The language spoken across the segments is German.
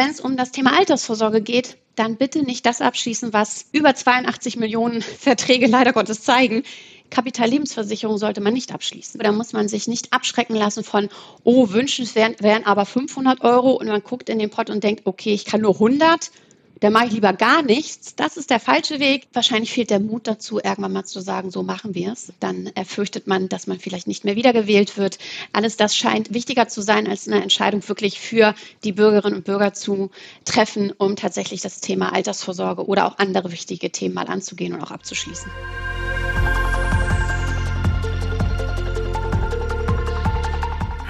Wenn es um das Thema Altersvorsorge geht, dann bitte nicht das abschließen, was über 82 Millionen Verträge leider Gottes zeigen. Kapitallebensversicherung sollte man nicht abschließen. Da muss man sich nicht abschrecken lassen von, oh, wünschenswert wären aber 500 Euro und man guckt in den Pott und denkt, okay, ich kann nur 100 da mache ich lieber gar nichts. Das ist der falsche Weg. Wahrscheinlich fehlt der Mut dazu, irgendwann mal zu sagen, so machen wir es. Dann erfürchtet man, dass man vielleicht nicht mehr wiedergewählt wird. Alles das scheint wichtiger zu sein, als eine Entscheidung wirklich für die Bürgerinnen und Bürger zu treffen, um tatsächlich das Thema Altersvorsorge oder auch andere wichtige Themen mal anzugehen und auch abzuschließen.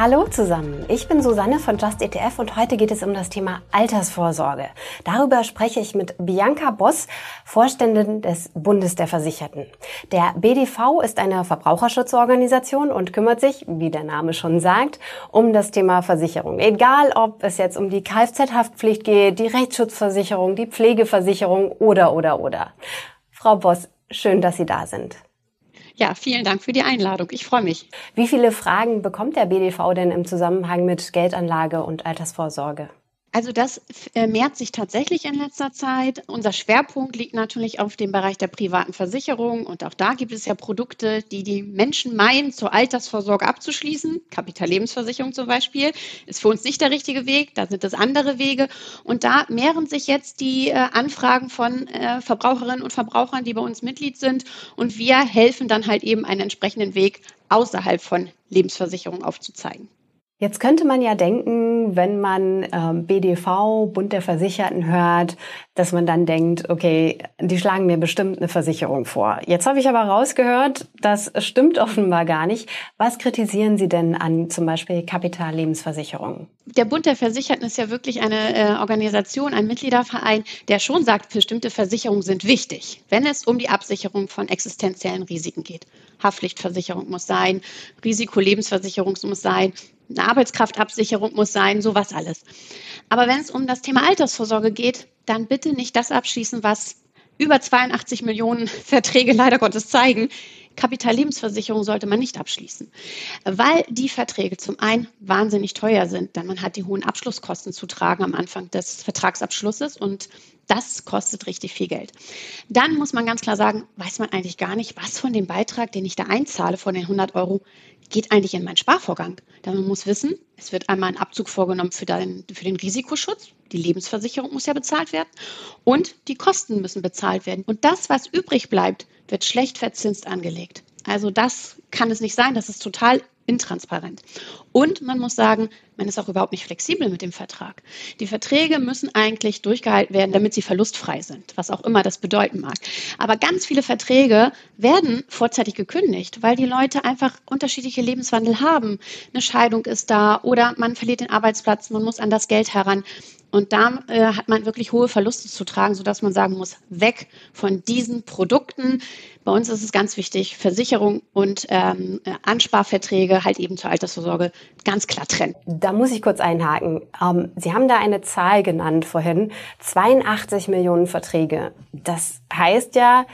Hallo zusammen, ich bin Susanne von Just ETF und heute geht es um das Thema Altersvorsorge. Darüber spreche ich mit Bianca Boss, Vorständin des Bundes der Versicherten. Der BDV ist eine Verbraucherschutzorganisation und kümmert sich, wie der Name schon sagt, um das Thema Versicherung. Egal, ob es jetzt um die Kfz-Haftpflicht geht, die Rechtsschutzversicherung, die Pflegeversicherung oder, oder, oder. Frau Boss, schön, dass Sie da sind. Ja, vielen Dank für die Einladung. Ich freue mich. Wie viele Fragen bekommt der BDV denn im Zusammenhang mit Geldanlage und Altersvorsorge? Also das äh, mehrt sich tatsächlich in letzter Zeit. Unser Schwerpunkt liegt natürlich auf dem Bereich der privaten Versicherung und auch da gibt es ja Produkte, die die Menschen meinen, zur Altersvorsorge abzuschließen. Kapitallebensversicherung zum Beispiel ist für uns nicht der richtige Weg, da sind es andere Wege und da mehren sich jetzt die äh, Anfragen von äh, Verbraucherinnen und Verbrauchern, die bei uns Mitglied sind und wir helfen dann halt eben einen entsprechenden Weg außerhalb von Lebensversicherung aufzuzeigen. Jetzt könnte man ja denken, wenn man ähm, BDV, Bund der Versicherten hört, dass man dann denkt, okay, die schlagen mir bestimmt eine Versicherung vor. Jetzt habe ich aber rausgehört, das stimmt offenbar gar nicht. Was kritisieren Sie denn an zum Beispiel Kapitallebensversicherungen? Der Bund der Versicherten ist ja wirklich eine äh, Organisation, ein Mitgliederverein, der schon sagt, bestimmte Versicherungen sind wichtig, wenn es um die Absicherung von existenziellen Risiken geht. Haftpflichtversicherung muss sein, Risikolebensversicherung muss sein, eine Arbeitskraftabsicherung muss sein, sowas alles. Aber wenn es um das Thema Altersvorsorge geht, dann bitte nicht das abschließen, was über 82 Millionen Verträge leider Gottes zeigen. Kapitallebensversicherung sollte man nicht abschließen, weil die Verträge zum einen wahnsinnig teuer sind, denn man hat die hohen Abschlusskosten zu tragen am Anfang des Vertragsabschlusses und das kostet richtig viel Geld. Dann muss man ganz klar sagen, weiß man eigentlich gar nicht, was von dem Beitrag, den ich da einzahle, von den 100 Euro, geht eigentlich in meinen Sparvorgang. Denn man muss wissen, es wird einmal ein Abzug vorgenommen für den, für den Risikoschutz. Die Lebensversicherung muss ja bezahlt werden. Und die Kosten müssen bezahlt werden. Und das, was übrig bleibt, wird schlecht verzinst angelegt. Also das kann es nicht sein. Das ist total intransparent. Und man muss sagen, man ist auch überhaupt nicht flexibel mit dem Vertrag. Die Verträge müssen eigentlich durchgehalten werden, damit sie verlustfrei sind, was auch immer das bedeuten mag. Aber ganz viele Verträge werden vorzeitig gekündigt, weil die Leute einfach unterschiedliche Lebenswandel haben. Eine Scheidung ist da oder man verliert den Arbeitsplatz, man muss an das Geld heran. Und da äh, hat man wirklich hohe Verluste zu tragen, sodass man sagen muss, weg von diesen Produkten. Bei uns ist es ganz wichtig, Versicherung und ähm, Ansparverträge halt eben zur Altersvorsorge ganz klar trennen. Da muss ich kurz einhaken. Ähm, Sie haben da eine Zahl genannt vorhin, 82 Millionen Verträge. Das heißt ja,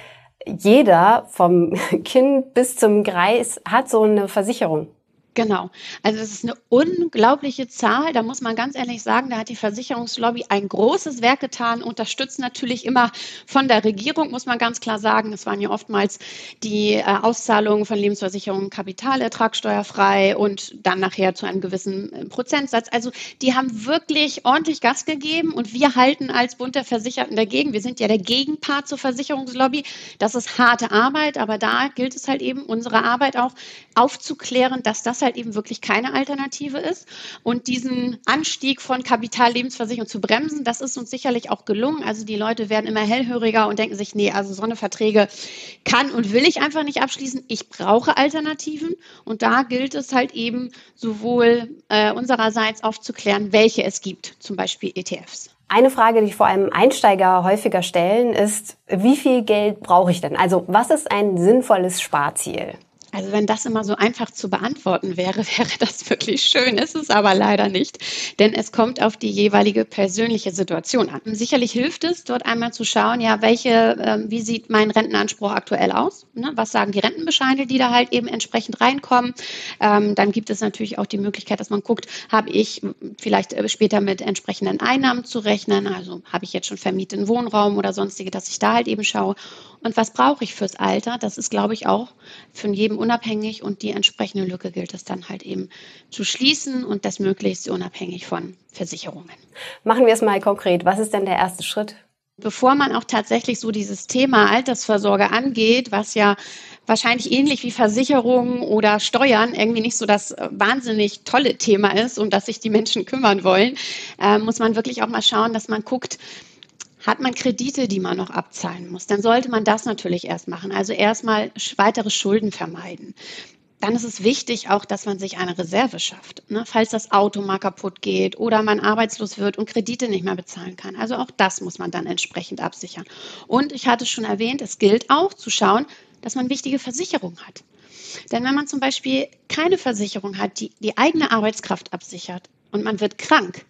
jeder vom Kind bis zum Greis hat so eine Versicherung. Genau. Also es ist eine unglaubliche Zahl. Da muss man ganz ehrlich sagen, da hat die Versicherungslobby ein großes Werk getan, unterstützt natürlich immer von der Regierung, muss man ganz klar sagen. Es waren ja oftmals die äh, Auszahlungen von Lebensversicherungen kapitalertragsteuerfrei und dann nachher zu einem gewissen äh, Prozentsatz. Also die haben wirklich ordentlich Gas gegeben und wir halten als Bund der Versicherten dagegen. Wir sind ja der Gegenpart zur Versicherungslobby. Das ist harte Arbeit, aber da gilt es halt eben, unsere Arbeit auch aufzuklären, dass das halt eben wirklich keine Alternative ist. Und diesen Anstieg von Kapitallebensversicherung zu bremsen, das ist uns sicherlich auch gelungen. Also die Leute werden immer hellhöriger und denken sich, nee, also so eine Verträge kann und will ich einfach nicht abschließen. Ich brauche Alternativen. Und da gilt es halt eben sowohl äh, unsererseits aufzuklären, welche es gibt, zum Beispiel ETFs. Eine Frage, die vor allem Einsteiger häufiger stellen, ist, wie viel Geld brauche ich denn? Also was ist ein sinnvolles Sparziel? Also wenn das immer so einfach zu beantworten wäre, wäre das wirklich schön. Ist es aber leider nicht, denn es kommt auf die jeweilige persönliche Situation an. Sicherlich hilft es, dort einmal zu schauen, ja, welche, äh, wie sieht mein Rentenanspruch aktuell aus? Ne? Was sagen die Rentenbescheide, die da halt eben entsprechend reinkommen? Ähm, dann gibt es natürlich auch die Möglichkeit, dass man guckt, habe ich vielleicht äh, später mit entsprechenden Einnahmen zu rechnen? Also habe ich jetzt schon vermieteten Wohnraum oder sonstige, dass ich da halt eben schaue. Und was brauche ich fürs Alter? Das ist, glaube ich, auch von jedem unabhängig und die entsprechende Lücke gilt es dann halt eben zu schließen und das möglichst unabhängig von Versicherungen. Machen wir es mal konkret. Was ist denn der erste Schritt? Bevor man auch tatsächlich so dieses Thema Altersvorsorge angeht, was ja wahrscheinlich ähnlich wie Versicherungen oder Steuern irgendwie nicht so das äh, wahnsinnig tolle Thema ist, um das sich die Menschen kümmern wollen, äh, muss man wirklich auch mal schauen, dass man guckt, hat man Kredite, die man noch abzahlen muss, dann sollte man das natürlich erst machen. Also erstmal weitere Schulden vermeiden. Dann ist es wichtig auch, dass man sich eine Reserve schafft, ne? falls das Auto mal kaputt geht oder man arbeitslos wird und Kredite nicht mehr bezahlen kann. Also auch das muss man dann entsprechend absichern. Und ich hatte schon erwähnt, es gilt auch zu schauen, dass man wichtige Versicherungen hat. Denn wenn man zum Beispiel keine Versicherung hat, die die eigene Arbeitskraft absichert und man wird krank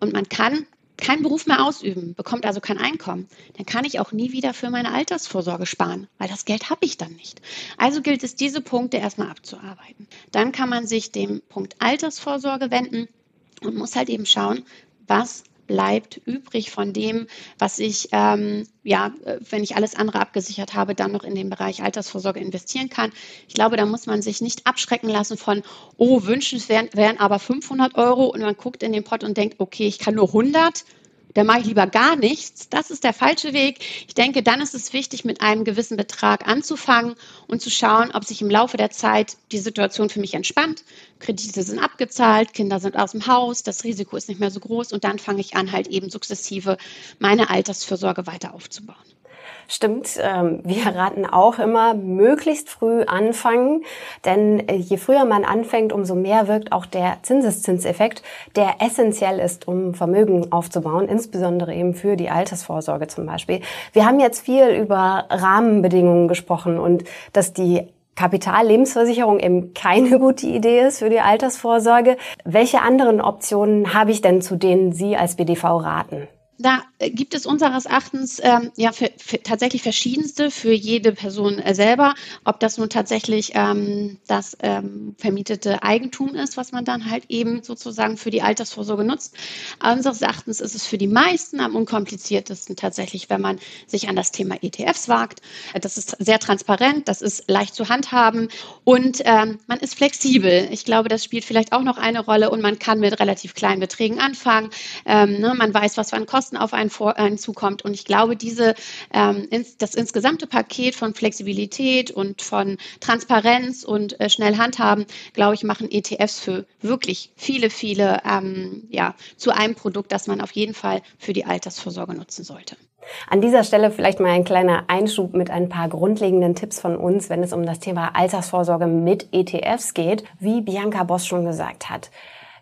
und man kann keinen Beruf mehr ausüben, bekommt also kein Einkommen, dann kann ich auch nie wieder für meine Altersvorsorge sparen, weil das Geld habe ich dann nicht. Also gilt es, diese Punkte erstmal abzuarbeiten. Dann kann man sich dem Punkt Altersvorsorge wenden und muss halt eben schauen, was bleibt übrig von dem, was ich, ähm, ja, wenn ich alles andere abgesichert habe, dann noch in den Bereich Altersvorsorge investieren kann. Ich glaube, da muss man sich nicht abschrecken lassen von, oh, wünschenswert wären aber 500 Euro und man guckt in den Pott und denkt, okay, ich kann nur 100 dann mache ich lieber gar nichts. Das ist der falsche Weg. Ich denke, dann ist es wichtig, mit einem gewissen Betrag anzufangen und zu schauen, ob sich im Laufe der Zeit die Situation für mich entspannt. Kredite sind abgezahlt, Kinder sind aus dem Haus, das Risiko ist nicht mehr so groß und dann fange ich an, halt eben sukzessive meine Altersfürsorge weiter aufzubauen. Stimmt, ähm, wir raten auch immer, möglichst früh anfangen, denn äh, je früher man anfängt, umso mehr wirkt auch der Zinseszinseffekt, der essentiell ist, um Vermögen aufzubauen, insbesondere eben für die Altersvorsorge zum Beispiel. Wir haben jetzt viel über Rahmenbedingungen gesprochen und dass die Kapitallebensversicherung eben keine gute Idee ist für die Altersvorsorge. Welche anderen Optionen habe ich denn, zu denen Sie als BDV raten? Da gibt es unseres Erachtens ähm, ja für, für tatsächlich verschiedenste für jede Person äh, selber, ob das nun tatsächlich ähm, das ähm, vermietete Eigentum ist, was man dann halt eben sozusagen für die Altersvorsorge nutzt. Unseres Erachtens ist es für die meisten am unkompliziertesten tatsächlich, wenn man sich an das Thema ETFs wagt. Das ist sehr transparent, das ist leicht zu handhaben und ähm, man ist flexibel. Ich glaube, das spielt vielleicht auch noch eine Rolle und man kann mit relativ kleinen Beträgen anfangen. Ähm, ne, man weiß, was für ein Kosten auf einen, vor, einen zukommt. Und ich glaube, diese, ähm, ins, das insgesamte Paket von Flexibilität und von Transparenz und äh, schnell handhaben, glaube ich, machen ETFs für wirklich viele, viele ähm, ja, zu einem Produkt, das man auf jeden Fall für die Altersvorsorge nutzen sollte. An dieser Stelle vielleicht mal ein kleiner Einschub mit ein paar grundlegenden Tipps von uns, wenn es um das Thema Altersvorsorge mit ETFs geht. Wie Bianca Boss schon gesagt hat,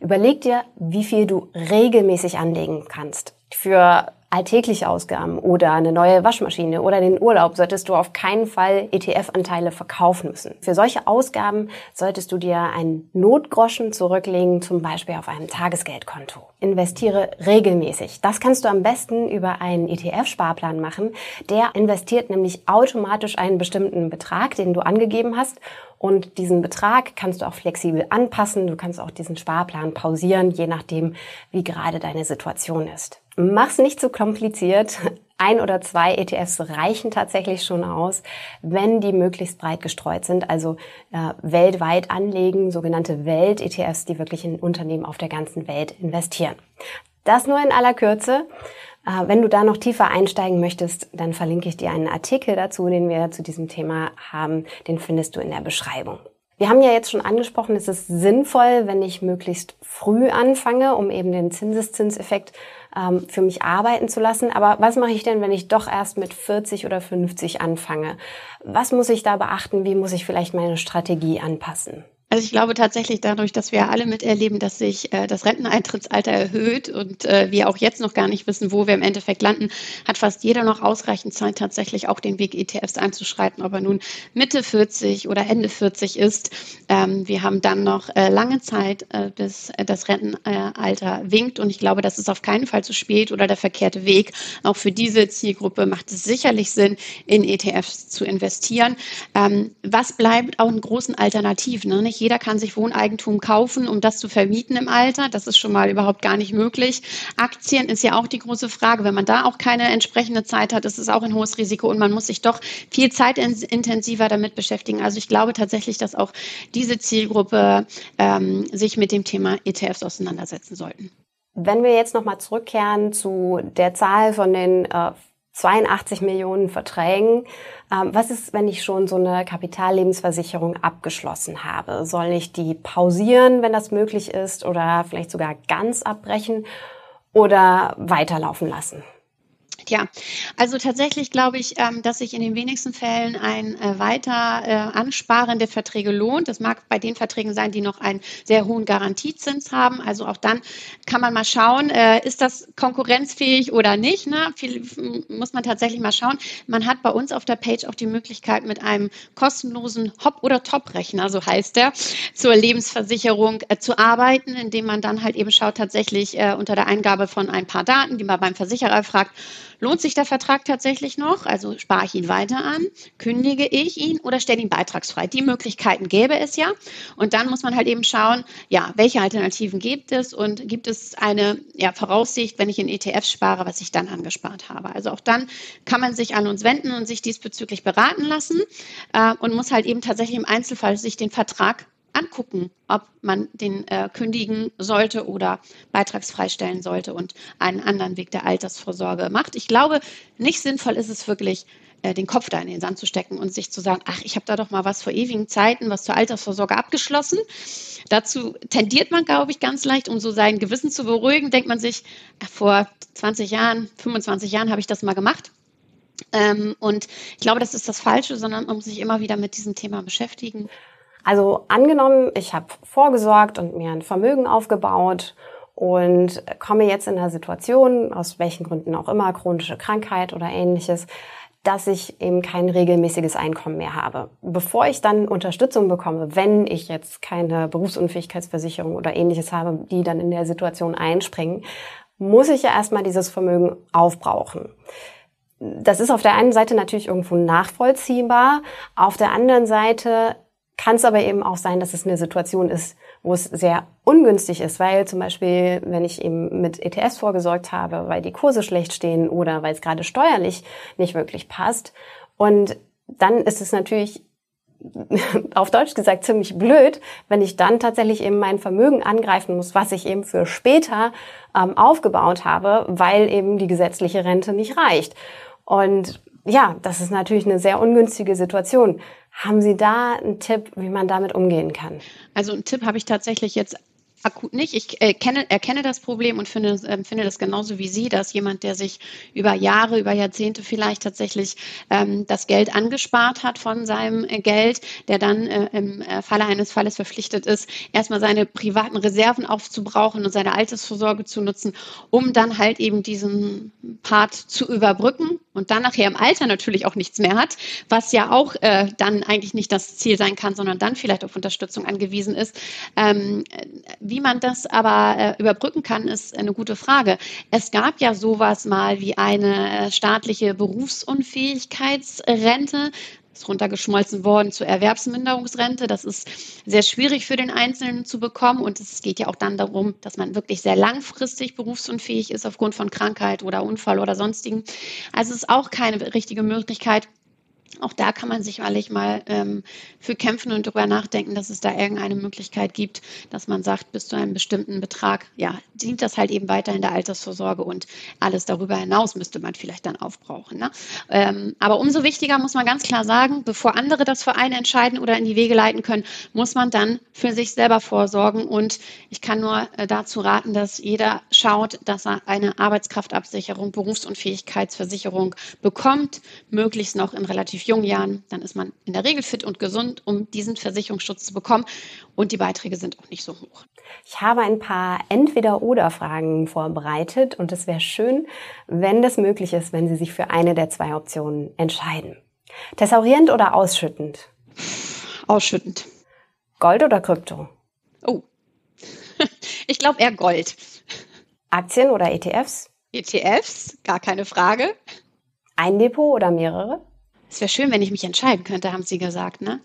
überleg dir, wie viel du regelmäßig anlegen kannst. Für alltägliche Ausgaben oder eine neue Waschmaschine oder den Urlaub solltest du auf keinen Fall ETF-Anteile verkaufen müssen. Für solche Ausgaben solltest du dir einen Notgroschen zurücklegen, zum Beispiel auf einem Tagesgeldkonto. Investiere regelmäßig. Das kannst du am besten über einen ETF-Sparplan machen. Der investiert nämlich automatisch einen bestimmten Betrag, den du angegeben hast und diesen Betrag kannst du auch flexibel anpassen. Du kannst auch diesen Sparplan pausieren, je nachdem, wie gerade deine Situation ist. Mach's nicht zu kompliziert. Ein oder zwei ETFs reichen tatsächlich schon aus, wenn die möglichst breit gestreut sind, also äh, weltweit anlegen, sogenannte Welt-ETFs, die wirklich in Unternehmen auf der ganzen Welt investieren. Das nur in aller Kürze. Äh, wenn du da noch tiefer einsteigen möchtest, dann verlinke ich dir einen Artikel dazu, den wir zu diesem Thema haben. Den findest du in der Beschreibung. Wir haben ja jetzt schon angesprochen, es ist sinnvoll, wenn ich möglichst früh anfange, um eben den Zinseszinseffekt ähm, für mich arbeiten zu lassen. Aber was mache ich denn, wenn ich doch erst mit 40 oder 50 anfange? Was muss ich da beachten? Wie muss ich vielleicht meine Strategie anpassen? Also ich glaube tatsächlich dadurch, dass wir alle miterleben, dass sich äh, das Renteneintrittsalter erhöht und äh, wir auch jetzt noch gar nicht wissen, wo wir im Endeffekt landen, hat fast jeder noch ausreichend Zeit, tatsächlich auch den Weg ETFs einzuschreiten, ob er nun Mitte 40 oder Ende 40 ist. Ähm, wir haben dann noch äh, lange Zeit, äh, bis das Rentenalter winkt und ich glaube, das ist auf keinen Fall zu spät oder der verkehrte Weg. Auch für diese Zielgruppe macht es sicherlich Sinn, in ETFs zu investieren. Ähm, was bleibt auch in großen Alternativen? Ne? Nicht jeder kann sich Wohneigentum kaufen, um das zu vermieten im Alter. Das ist schon mal überhaupt gar nicht möglich. Aktien ist ja auch die große Frage. Wenn man da auch keine entsprechende Zeit hat, ist es auch ein hohes Risiko und man muss sich doch viel zeitintensiver damit beschäftigen. Also ich glaube tatsächlich, dass auch diese Zielgruppe ähm, sich mit dem Thema ETFs auseinandersetzen sollten. Wenn wir jetzt nochmal zurückkehren zu der Zahl von den äh, 82 Millionen Verträgen. Ähm, was ist, wenn ich schon so eine Kapitallebensversicherung abgeschlossen habe? Soll ich die pausieren, wenn das möglich ist, oder vielleicht sogar ganz abbrechen oder weiterlaufen lassen? Ja, also tatsächlich glaube ich, ähm, dass sich in den wenigsten Fällen ein äh, weiter äh, Ansparen der Verträge lohnt. Das mag bei den Verträgen sein, die noch einen sehr hohen Garantiezins haben. Also auch dann kann man mal schauen, äh, ist das konkurrenzfähig oder nicht. Ne? Viel, muss man tatsächlich mal schauen. Man hat bei uns auf der Page auch die Möglichkeit, mit einem kostenlosen Hop- oder Top-Rechner, so heißt der, zur Lebensversicherung zu arbeiten, indem man dann halt eben schaut, tatsächlich unter der Eingabe von ein paar Daten, die man beim Versicherer fragt, Lohnt sich der Vertrag tatsächlich noch? Also spare ich ihn weiter an, kündige ich ihn oder stelle ihn beitragsfrei? Die Möglichkeiten gäbe es ja. Und dann muss man halt eben schauen, ja, welche Alternativen gibt es und gibt es eine ja, Voraussicht, wenn ich in ETFs spare, was ich dann angespart habe. Also auch dann kann man sich an uns wenden und sich diesbezüglich beraten lassen äh, und muss halt eben tatsächlich im Einzelfall sich den Vertrag angucken, ob man den äh, kündigen sollte oder beitragsfrei stellen sollte und einen anderen Weg der Altersvorsorge macht. Ich glaube, nicht sinnvoll ist es wirklich, äh, den Kopf da in den Sand zu stecken und sich zu sagen, ach, ich habe da doch mal was vor ewigen Zeiten, was zur Altersvorsorge abgeschlossen. Dazu tendiert man, glaube ich, ganz leicht, um so sein Gewissen zu beruhigen, denkt man sich, vor 20 Jahren, 25 Jahren habe ich das mal gemacht. Ähm, und ich glaube, das ist das Falsche, sondern man muss sich immer wieder mit diesem Thema beschäftigen also angenommen, ich habe vorgesorgt und mir ein Vermögen aufgebaut und komme jetzt in einer Situation, aus welchen Gründen auch immer, chronische Krankheit oder ähnliches, dass ich eben kein regelmäßiges Einkommen mehr habe. Bevor ich dann Unterstützung bekomme, wenn ich jetzt keine Berufsunfähigkeitsversicherung oder ähnliches habe, die dann in der Situation einspringen, muss ich ja erstmal dieses Vermögen aufbrauchen. Das ist auf der einen Seite natürlich irgendwo nachvollziehbar. Auf der anderen Seite kann es aber eben auch sein, dass es eine Situation ist, wo es sehr ungünstig ist, weil zum Beispiel, wenn ich eben mit ETS vorgesorgt habe, weil die Kurse schlecht stehen oder weil es gerade steuerlich nicht wirklich passt. Und dann ist es natürlich auf Deutsch gesagt ziemlich blöd, wenn ich dann tatsächlich eben mein Vermögen angreifen muss, was ich eben für später ähm, aufgebaut habe, weil eben die gesetzliche Rente nicht reicht. Und ja, das ist natürlich eine sehr ungünstige Situation. Haben Sie da einen Tipp, wie man damit umgehen kann? Also einen Tipp habe ich tatsächlich jetzt akut nicht. Ich äh, kenne, erkenne das Problem und finde, äh, finde das genauso wie Sie, dass jemand, der sich über Jahre, über Jahrzehnte vielleicht tatsächlich ähm, das Geld angespart hat von seinem äh, Geld, der dann äh, im äh, Falle eines Falles verpflichtet ist, erstmal seine privaten Reserven aufzubrauchen und seine Altersvorsorge zu nutzen, um dann halt eben diesen Part zu überbrücken und dann nachher im Alter natürlich auch nichts mehr hat, was ja auch äh, dann eigentlich nicht das Ziel sein kann, sondern dann vielleicht auf Unterstützung angewiesen ist. Ähm, wie man das aber äh, überbrücken kann, ist eine gute Frage. Es gab ja sowas mal wie eine äh, staatliche Berufsunfähigkeitsrente runtergeschmolzen worden zur Erwerbsminderungsrente. Das ist sehr schwierig für den Einzelnen zu bekommen. Und es geht ja auch dann darum, dass man wirklich sehr langfristig berufsunfähig ist aufgrund von Krankheit oder Unfall oder sonstigen. Also es ist auch keine richtige Möglichkeit, auch da kann man sich sicherlich mal ähm, für kämpfen und darüber nachdenken, dass es da irgendeine Möglichkeit gibt, dass man sagt, bis zu einem bestimmten Betrag, ja, dient das halt eben weiter in der Altersvorsorge und alles darüber hinaus müsste man vielleicht dann aufbrauchen. Ne? Ähm, aber umso wichtiger muss man ganz klar sagen, bevor andere das für einen entscheiden oder in die Wege leiten können, muss man dann für sich selber vorsorgen. Und ich kann nur äh, dazu raten, dass jeder schaut, dass er eine Arbeitskraftabsicherung, Berufsunfähigkeitsversicherung bekommt, möglichst noch in relativ relativ jungen Jahren, dann ist man in der Regel fit und gesund, um diesen Versicherungsschutz zu bekommen. Und die Beiträge sind auch nicht so hoch. Ich habe ein paar Entweder-Oder-Fragen vorbereitet und es wäre schön, wenn das möglich ist, wenn Sie sich für eine der zwei Optionen entscheiden. Thesaurierend oder ausschüttend? Ausschüttend. Gold oder Krypto? Oh, ich glaube eher Gold. Aktien oder ETFs? ETFs, gar keine Frage. Ein Depot oder mehrere? Es wäre schön, wenn ich mich entscheiden könnte, haben Sie gesagt, ne?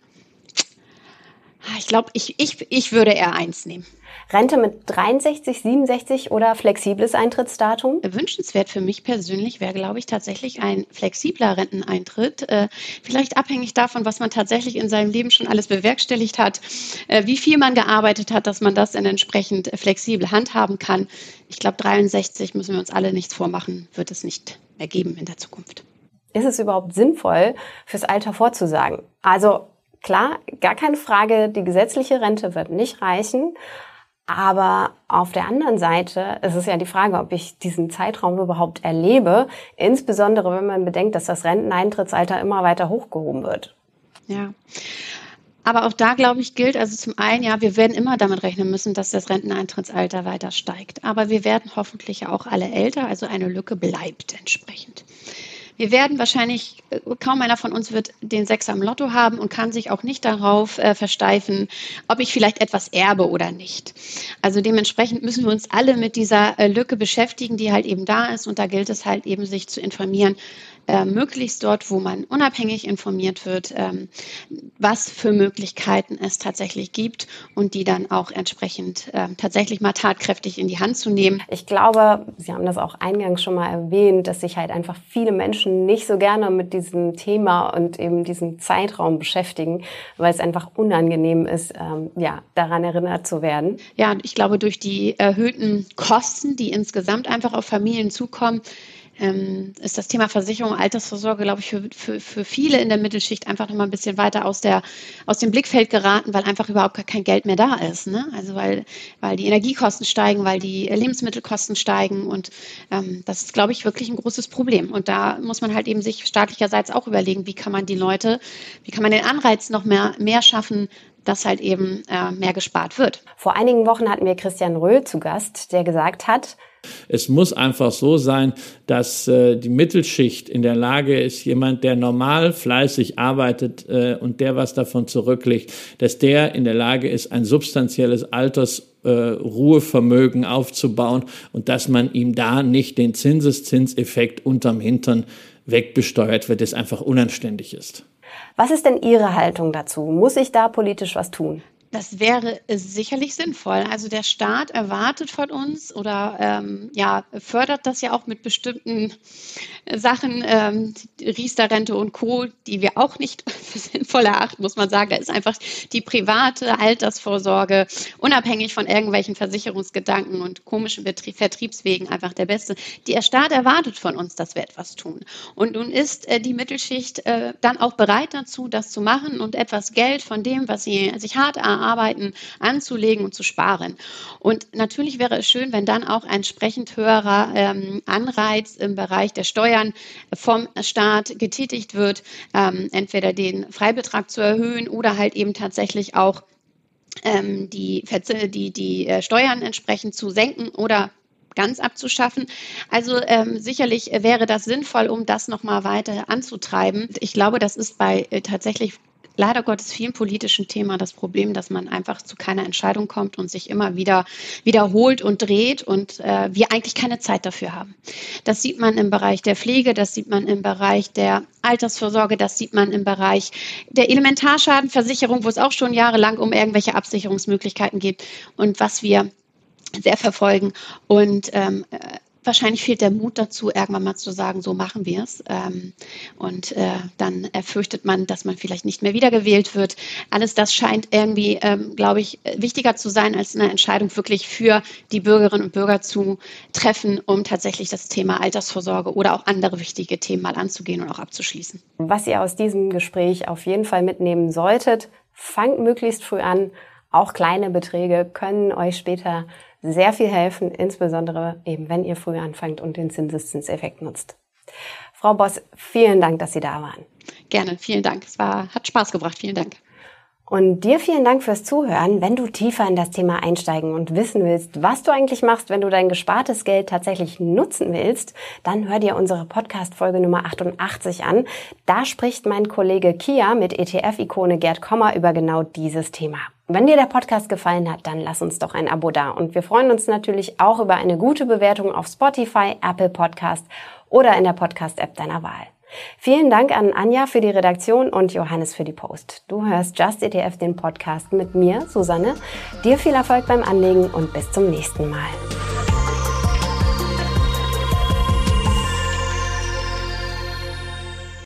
Ah, ich glaube, ich, ich, ich würde eher eins nehmen. Rente mit 63, 67 oder flexibles Eintrittsdatum? Wünschenswert für mich persönlich wäre, glaube ich, tatsächlich ein flexibler Renteneintritt. Äh, vielleicht abhängig davon, was man tatsächlich in seinem Leben schon alles bewerkstelligt hat, äh, wie viel man gearbeitet hat, dass man das dann entsprechend flexibel handhaben kann. Ich glaube, 63 müssen wir uns alle nichts vormachen, wird es nicht mehr geben in der Zukunft. Ist es überhaupt sinnvoll, fürs Alter vorzusagen? Also klar, gar keine Frage, die gesetzliche Rente wird nicht reichen. Aber auf der anderen Seite ist es ja die Frage, ob ich diesen Zeitraum überhaupt erlebe, insbesondere wenn man bedenkt, dass das Renteneintrittsalter immer weiter hochgehoben wird. Ja. Aber auch da, glaube ich, gilt also zum einen, ja, wir werden immer damit rechnen müssen, dass das Renteneintrittsalter weiter steigt. Aber wir werden hoffentlich auch alle älter, also eine Lücke bleibt entsprechend. Wir werden wahrscheinlich, kaum einer von uns wird den Sechser im Lotto haben und kann sich auch nicht darauf äh, versteifen, ob ich vielleicht etwas erbe oder nicht. Also dementsprechend müssen wir uns alle mit dieser äh, Lücke beschäftigen, die halt eben da ist. Und da gilt es halt eben, sich zu informieren, äh, möglichst dort, wo man unabhängig informiert wird, ähm, was für Möglichkeiten es tatsächlich gibt und die dann auch entsprechend äh, tatsächlich mal tatkräftig in die Hand zu nehmen. Ich glaube, Sie haben das auch eingangs schon mal erwähnt, dass sich halt einfach viele Menschen nicht so gerne mit diesem Thema und eben diesem Zeitraum beschäftigen, weil es einfach unangenehm ist, ähm, ja, daran erinnert zu werden. Ja, ich glaube, durch die erhöhten Kosten, die insgesamt einfach auf Familien zukommen, ähm, ist das Thema Versicherung, Altersvorsorge, glaube ich, für, für, für viele in der Mittelschicht einfach nochmal ein bisschen weiter aus, der, aus dem Blickfeld geraten, weil einfach überhaupt gar kein Geld mehr da ist. Ne? Also weil, weil die Energiekosten steigen, weil die Lebensmittelkosten steigen und ähm, das ist, glaube ich, wirklich ein großes Problem. Und da muss man halt eben sich staatlicherseits auch überlegen, wie kann man die Leute, wie kann man den Anreiz noch mehr, mehr schaffen, dass halt eben äh, mehr gespart wird. Vor einigen Wochen hatten wir Christian Röhl zu Gast, der gesagt hat, es muss einfach so sein, dass äh, die Mittelschicht in der Lage ist, jemand, der normal fleißig arbeitet äh, und der was davon zurücklegt, dass der in der Lage ist, ein substanzielles Altersruhevermögen äh, aufzubauen und dass man ihm da nicht den Zinseszinseffekt unterm Hintern wegbesteuert wird, das einfach unanständig ist. Was ist denn Ihre Haltung dazu? Muss ich da politisch was tun? Das wäre sicherlich sinnvoll. Also der Staat erwartet von uns oder ähm, ja, fördert das ja auch mit bestimmten Sachen, ähm, Riester-Rente und Co., die wir auch nicht sinnvoll erachten, muss man sagen. Da ist einfach die private Altersvorsorge unabhängig von irgendwelchen Versicherungsgedanken und komischen Betrieb Vertriebswegen einfach der beste. Der Staat erwartet von uns, dass wir etwas tun. Und nun ist äh, die Mittelschicht äh, dann auch bereit dazu, das zu machen und etwas Geld von dem, was sie sich hart erarbeitet, Arbeiten anzulegen und zu sparen. Und natürlich wäre es schön, wenn dann auch ein entsprechend höherer ähm, Anreiz im Bereich der Steuern vom Staat getätigt wird, ähm, entweder den Freibetrag zu erhöhen oder halt eben tatsächlich auch ähm, die, die, die äh, Steuern entsprechend zu senken oder ganz abzuschaffen. Also ähm, sicherlich wäre das sinnvoll, um das nochmal weiter anzutreiben. Ich glaube, das ist bei äh, tatsächlich leider Gottes vielen politischen Thema das Problem, dass man einfach zu keiner Entscheidung kommt und sich immer wieder wiederholt und dreht und äh, wir eigentlich keine Zeit dafür haben. Das sieht man im Bereich der Pflege, das sieht man im Bereich der Altersvorsorge, das sieht man im Bereich der Elementarschadenversicherung, wo es auch schon jahrelang um irgendwelche Absicherungsmöglichkeiten geht und was wir sehr verfolgen. Und ähm, wahrscheinlich fehlt der Mut dazu, irgendwann mal zu sagen, so machen wir es. Ähm, und äh, dann erfürchtet man, dass man vielleicht nicht mehr wiedergewählt wird. Alles das scheint irgendwie, ähm, glaube ich, wichtiger zu sein, als eine Entscheidung wirklich für die Bürgerinnen und Bürger zu treffen, um tatsächlich das Thema Altersvorsorge oder auch andere wichtige Themen mal anzugehen und auch abzuschließen. Was ihr aus diesem Gespräch auf jeden Fall mitnehmen solltet, fangt möglichst früh an. Auch kleine Beträge können euch später sehr viel helfen, insbesondere eben wenn ihr früh anfangt und den Zinseszinseffekt nutzt. Frau Boss, vielen Dank, dass Sie da waren. Gerne, vielen Dank. Es war, hat Spaß gebracht. Vielen Dank. Und dir vielen Dank fürs Zuhören. Wenn du tiefer in das Thema einsteigen und wissen willst, was du eigentlich machst, wenn du dein gespartes Geld tatsächlich nutzen willst, dann hör dir unsere Podcast-Folge Nummer 88 an. Da spricht mein Kollege Kia mit ETF-Ikone Gerd Kommer über genau dieses Thema. Wenn dir der Podcast gefallen hat, dann lass uns doch ein Abo da. Und wir freuen uns natürlich auch über eine gute Bewertung auf Spotify, Apple Podcast oder in der Podcast-App deiner Wahl. Vielen Dank an Anja für die Redaktion und Johannes für die Post. Du hörst Just ETF, den Podcast mit mir, Susanne. Dir viel Erfolg beim Anlegen und bis zum nächsten Mal.